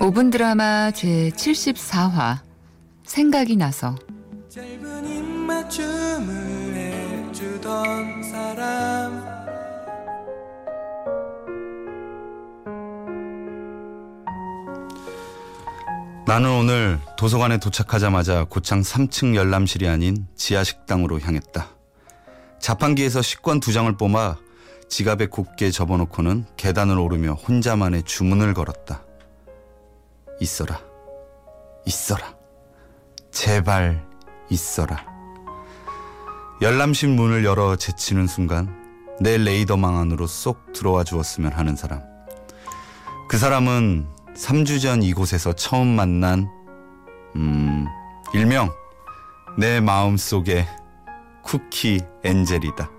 5분 드라마 제 74화 생각이 나서 짧은 입맞춤을 해주던 사람 나는 오늘 도서관에 도착하자마자 고창 3층 열람실이 아닌 지하 식당으로 향했다. 자판기에서 식권 두 장을 뽑아 지갑에 곱게 접어놓고는 계단을 오르며 혼자만의 주문을 걸었다. 있어라. 있어라. 제발 있어라. 열람실 문을 열어 제치는 순간 내 레이더망 안으로 쏙 들어와 주었으면 하는 사람. 그 사람은 3주 전 이곳에서 처음 만난 음, 일명 내 마음 속의 쿠키 엔젤이다.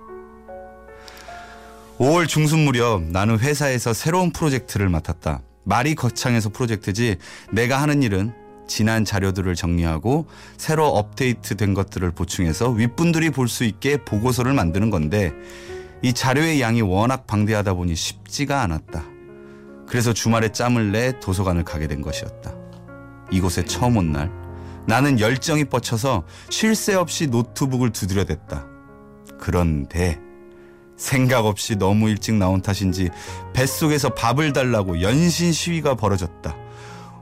5월 중순 무렵 나는 회사에서 새로운 프로젝트를 맡았다. 말이 거창해서 프로젝트지 내가 하는 일은 지난 자료들을 정리하고 새로 업데이트된 것들을 보충해서 윗분들이 볼 수 있게 보고서를 만드는 건데 이 자료의 양이 워낙 방대하다 보니 쉽지가 않았다. 그래서 주말에 짬을 내 도서관을 가게 된 것이었다. 이곳에 처음 온 날 나는 열정이 뻗쳐서 쉴 새 없이 노트북을 두드려댔다. 그런데 생각 없이 너무 일찍 나온 탓인지 뱃속에서 밥을 달라고 연신 시위가 벌어졌다.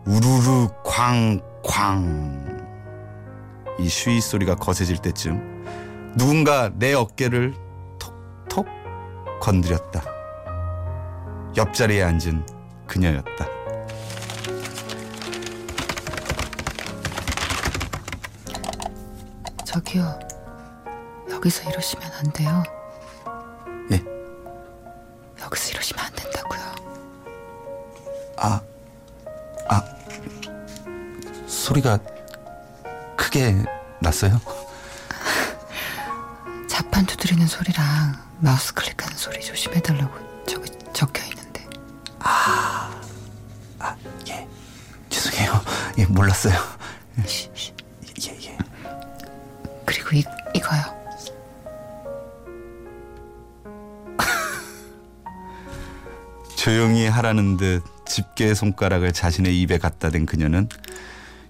우르르 쾅쾅. 이 시위 소리가 거세질 때쯤 누군가 내 어깨를 톡톡 건드렸다. 옆자리에 앉은 그녀였다. 저기요 여기서 이러시면 안 돼요 이러시면 안 된다고요 아, 아, 소리가 크게 났어요? 자판 두드리는 소리랑 마우스 클릭하는 소리 조심해달라고 저기 적혀 있는데 예. 죄송해요. 예, 몰랐어요. 예, 예. 그리고 이, 이거요 조용히 하라는 듯 집게 손가락을 자신의 입에 갖다 댄 그녀는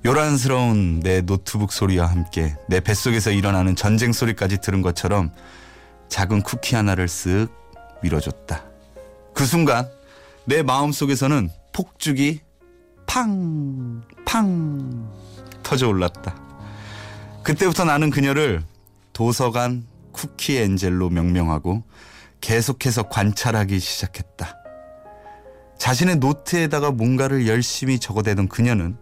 요란스러운 내 노트북 소리와 함께 내 뱃속에서 일어나는 전쟁 소리까지 들은 것처럼 작은 쿠키 하나를 쓱 밀어줬다. 그 순간 내 마음속에서는 폭죽이 팡, 팡 터져 올랐다. 그때부터 나는 그녀를 도서관 쿠키 엔젤로 명명하고 계속해서 관찰하기 시작했다. 자신의 노트에다가 뭔가를 열심히 적어대던 그녀는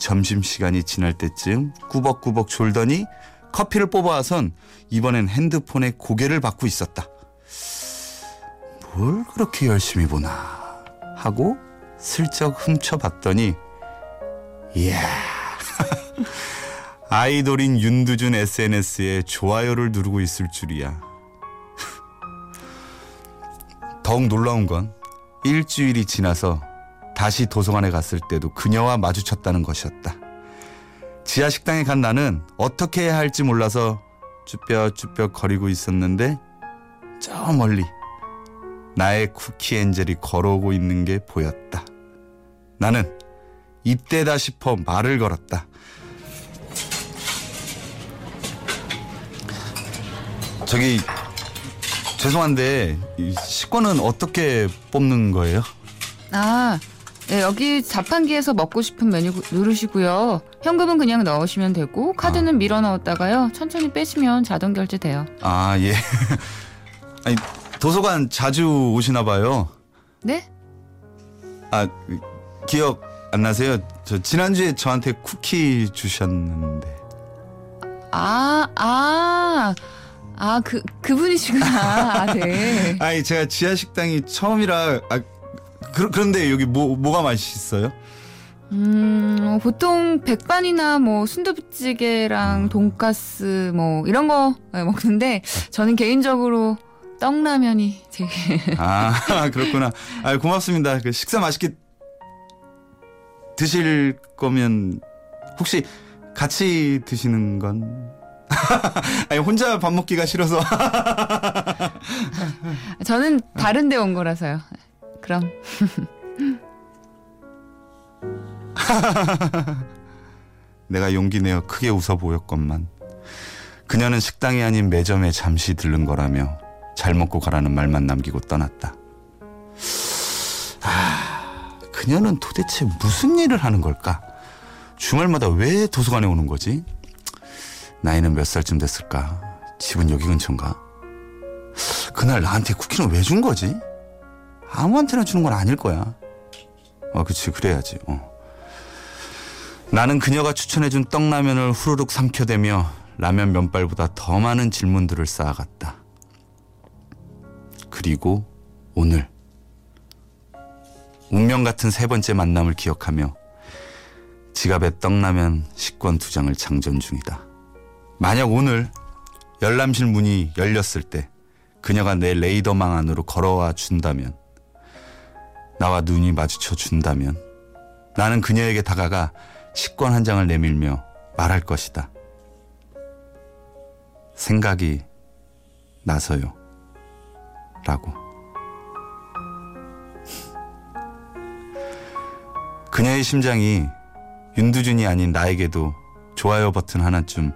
점심시간이 지날 때쯤 꾸벅꾸벅 졸더니 커피를 뽑아와선 이번엔 핸드폰에 고개를 받고 있었다. 뭘 그렇게 열심히 보나 하고 슬쩍 훔쳐봤더니 이야 아이돌인 윤두준 SNS에 좋아요를 누르고 있을 줄이야. 더욱 놀라운 건 일주일이 지나서 다시 도서관에 갔을 때도 그녀와 마주쳤다는 것이었다. 지하 식당에 간 나는 어떻게 해야 할지 몰라서 쭈뼛쭈뼛 거리고 있었는데 저 멀리 나의 쿠키 엔젤이 걸어오고 있는 게 보였다. 나는 입대다 싶어 말을 걸었다. 저기 죄송한데 이 식권은 어떻게 뽑는 거예요? 아 네, 여기 자판기에서 먹고 싶은 메뉴 누르시고요 현금은 그냥 넣으시면 되고 카드는 밀어 넣었다가요 천천히 빼시면 자동 결제돼요 아 예. 아니 도서관 자주 오시나 봐요. 네? 아 기억 안 나세요? 저 지난주에 저한테 쿠키 주셨는데. 아, 아, 아, 그, 그분이시구나. 아, 네. 아니 제가 지하 식당이 처음이라 아 그, 그런데 여기 뭐 뭐가 맛있어요? 음, 보통 백반이나 뭐 순두부찌개랑 돈가스 뭐 이런 거 먹는데 저는 개인적으로 떡라면이 되게 아 그렇구나. 아 고맙습니다. 그 식사 맛있게 드실 거면 혹시 같이 드시는 건? 아니 혼자 밥 먹기가 싫어서. 저는 다른 데 온 거라서요. 그럼 내가 용기 내어 크게 웃어 보였건만 그녀는 식당이 아닌 매점에 잠시 들른 거라며 잘 먹고 가라는 말만 남기고 떠났다. 아, 그녀는 도대체 무슨 일을 하는 걸까? 주말마다 왜 도서관에 오는 거지? 나이는 몇 살쯤 됐을까? 집은 여기 근처인가? 그날 나한테 쿠키는 왜 준 거지? 아무한테나 주는 건 아닐 거야. 어, 그치, 그래야지. 어. 나는 그녀가 추천해준 떡라면을 후루룩 삼켜대며 라면 면발보다 더 많은 질문들을 쌓아갔다. 그리고 오늘 운명 같은 세 번째 만남을 기억하며 지갑에 떡라면 식권 두 장을 장전 중이다. 만약 오늘 열람실 문이 열렸을 때 그녀가 내 레이더망 안으로 걸어와 준다면 나와 눈이 마주쳐 준다면 나는 그녀에게 다가가 식권 한 장을 내밀며 말할 것이다. 생각이 나서요. 라고. 그녀의 심장이 윤두준이 아닌 나에게도 좋아요 버튼 하나쯤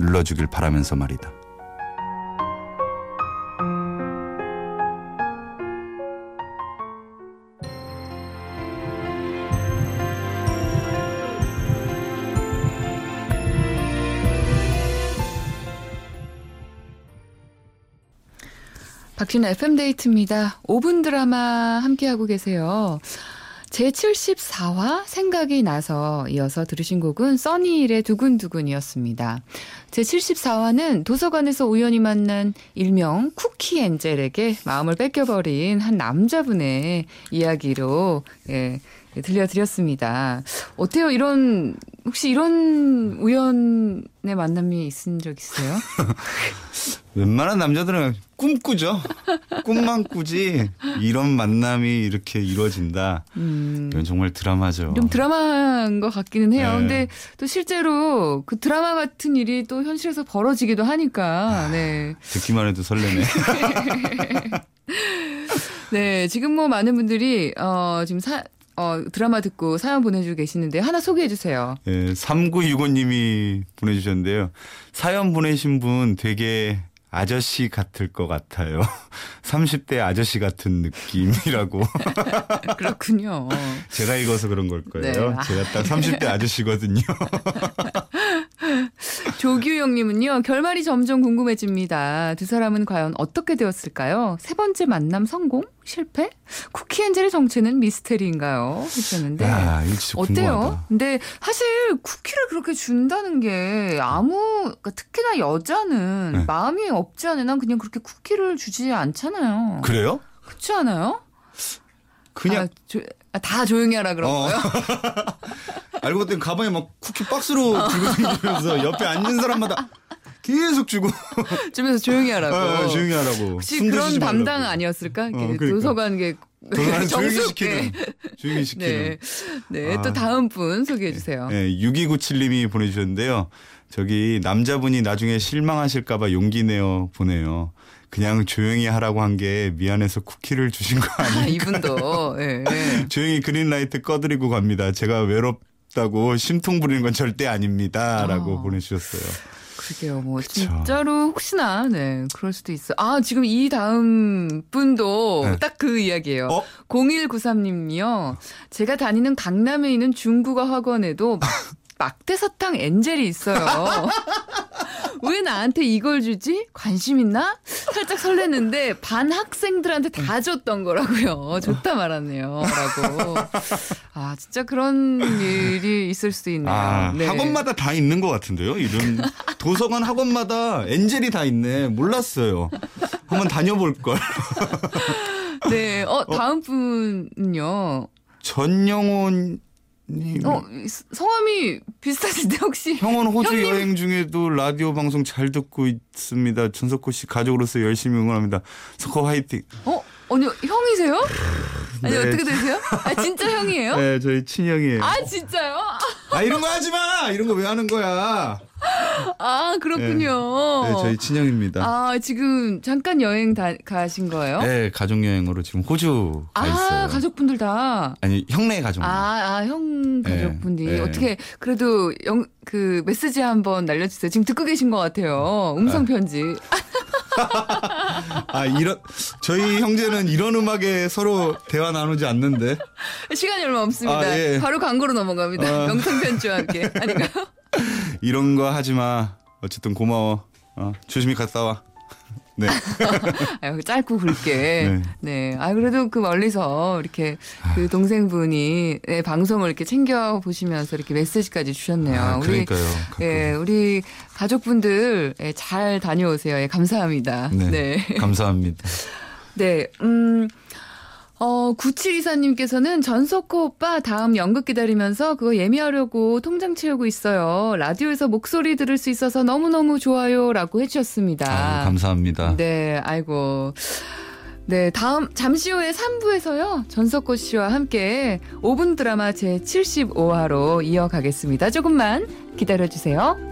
눌러주길 바라면서 말이다. 박신의 FM데이트입니다. 5분 드라마 함께하고 계세요. 제74화 생각이 나서 이어서 들으신 곡은 써니일의 두근두근이었습니다. 제74화는 도서관에서 우연히 만난 일명 쿠키 엔젤에게 마음을 뺏겨버린 한 남자분의 이야기로 예, 들려드렸습니다. 어때요? 이런 혹시 이런 우연의 만남이 있은 적 있어요? 웬만한 남자들은 꿈꾸죠. 꿈만 꾸지 이런 만남이 이렇게 이루어진다. 음. 이건 정말 드라마죠. 좀 드라마인 것 같기는 해요. 네. 근데 또 실제로 그 드라마 같은 일이 또 현실에서 벌어지기도 하니까, 네. 듣기만 해도 설레네. 네, 지금 뭐 많은 분들이, 어, 지금 사, 어, 드라마 듣고 사연 보내주고 계시는데 하나 소개해 주세요. 예, 3965님이 보내주셨는데요. 사연 보내신 분 되게 아저씨 같을 것 같아요. 30대 아저씨 같은 느낌이라고. 그렇군요. 제가 읽어서 그런 걸 거예요. 네. 제가 딱 30대 아저씨거든요. 조규영님은요, 결말이 점점 궁금해집니다. 두 사람은 과연 어떻게 되었을까요? 세 번째 만남 성공? 실패? 쿠키 엔젤의 정체는 미스테리인가요? 하셨는데. 야, 진짜 어때요? 궁금하다. 근데 사실 쿠키를 그렇게 준다는 게 아무 그러니까 특히나 여자는 네. 마음이 없지 않은 난 그냥 그렇게 쿠키를 주지 않잖아요. 그래요? 그렇지 않아요? 그냥 아, 조- 아, 다 조용히 하라 그런 어. 거요? 알고 봤더니 가방에 막 쿠키 박스로 들고 다니면서 옆에 앉은 사람마다 계속 주고 주면서 조용히 하라고. 어, 조용히 하라고. 혹시 숨 그런. 담당 아니었을까? 어, 그러니까. 도서관 게 도서관은 조용히. 시키는. 조용히 시키는. 네. 네, 아. 또 다음 분 소개해 주세요. 네, 6297님이 보내주셨는데요. 저기 남자분이 나중에 실망하실까봐 용기 내어 보내요. 그냥 조용히 하라고 한 게 미안해서 쿠키를 주신 거 아, 아니에요? 이분도 예. 예. 조용히 그린라이트 꺼드리고 갑니다. 제가 외롭 다고 심통 부리는 건 절대 아닙니다. 라고 아. 보내주셨어요. 그러게요. 뭐 그쵸. 진짜로 혹시나 네 그럴 수도 있어. 아 지금 이 다음 분도 네. 딱그 이야기예요. 어? 0193님이요. 제가 다니는 강남에 있는 중국어 학원에도 막- 막대 사탕 엔젤이 있어요. 왜 나한테 이걸 주지? 관심 있나? 살짝 설렜는데 반 학생들한테 다 줬던 거라고요. 좋다 말았네요. 라고. 아 진짜 그런 일이 있을 수도 있네요. 아, 네. 학원마다 다 있는 것 같은데요? 이런 도서관 학원마다 엔젤이 다 있네. 몰랐어요. 한번 다녀볼 걸. 네. 어, 다음 분은요. 전영훈 님. 어, 성함이 비슷하신데 혹시 형은 호주 형님. 여행 중에도 라디오 방송 잘 듣고 있습니다. 전석호 씨 가족으로서 열심히 응원합니다. 석호 화이팅. 어, 아니 형이세요? 아니 네. 어떻게 되세요? 아 진짜 형이에요? 네, 저희 친형이에요. 아 진짜요? 아 이런 거 하지 마. 이런 거 왜 하는 거야? 아, 그렇군요. 네, 저희 친형입니다. 아, 지금 잠깐 여행 다, 가신 거예요? 네, 가족 여행으로 지금 호주 가 아, 있어요. 가족분들 다. 아니 형네 가족. 아, 아, 형 네, 가족분이 네. 어떻게 그래도 영, 그 메시지 한번 날려주세요. 지금 듣고 계신 것 같아요. 음성 편지. 아 이런 저희 형제는 이런 음악에 서로 대화 나누지 않는데. 시간이 얼마 없습니다. 아, 예. 바로 광고로 넘어갑니다. 아. 영상 편지와 함께 아닌가요? 이런 거 하지 마. 어쨌든 고마워. 어, 조심히 갔다 와. 네. 아유, 짧고 굵게. 네. 네. 아, 그래도 그 멀리서 이렇게 그 동생분이 네, 방송을 이렇게 챙겨 보시면서 이렇게 메시지까지 주셨네요. 아, 우리 그러니까요. 가끔. 예, 우리 가족분들 예, 잘 다녀오세요. 예, 감사합니다. 네. 네. 감사합니다. 네, 음, 어, 9724님께서는 전석호 오빠 다음 연극 기다리면서 그거 예매하려고 통장 채우고 있어요. 라디오에서 목소리 들을 수 있어서 너무너무 좋아요. 라고 해주셨습니다. 아유, 감사합니다. 네, 아이고. 네, 다음, 잠시 후에 3부에서요, 전석호 씨와 함께 5분 드라마 제 75화로 이어가겠습니다. 조금만 기다려 주세요.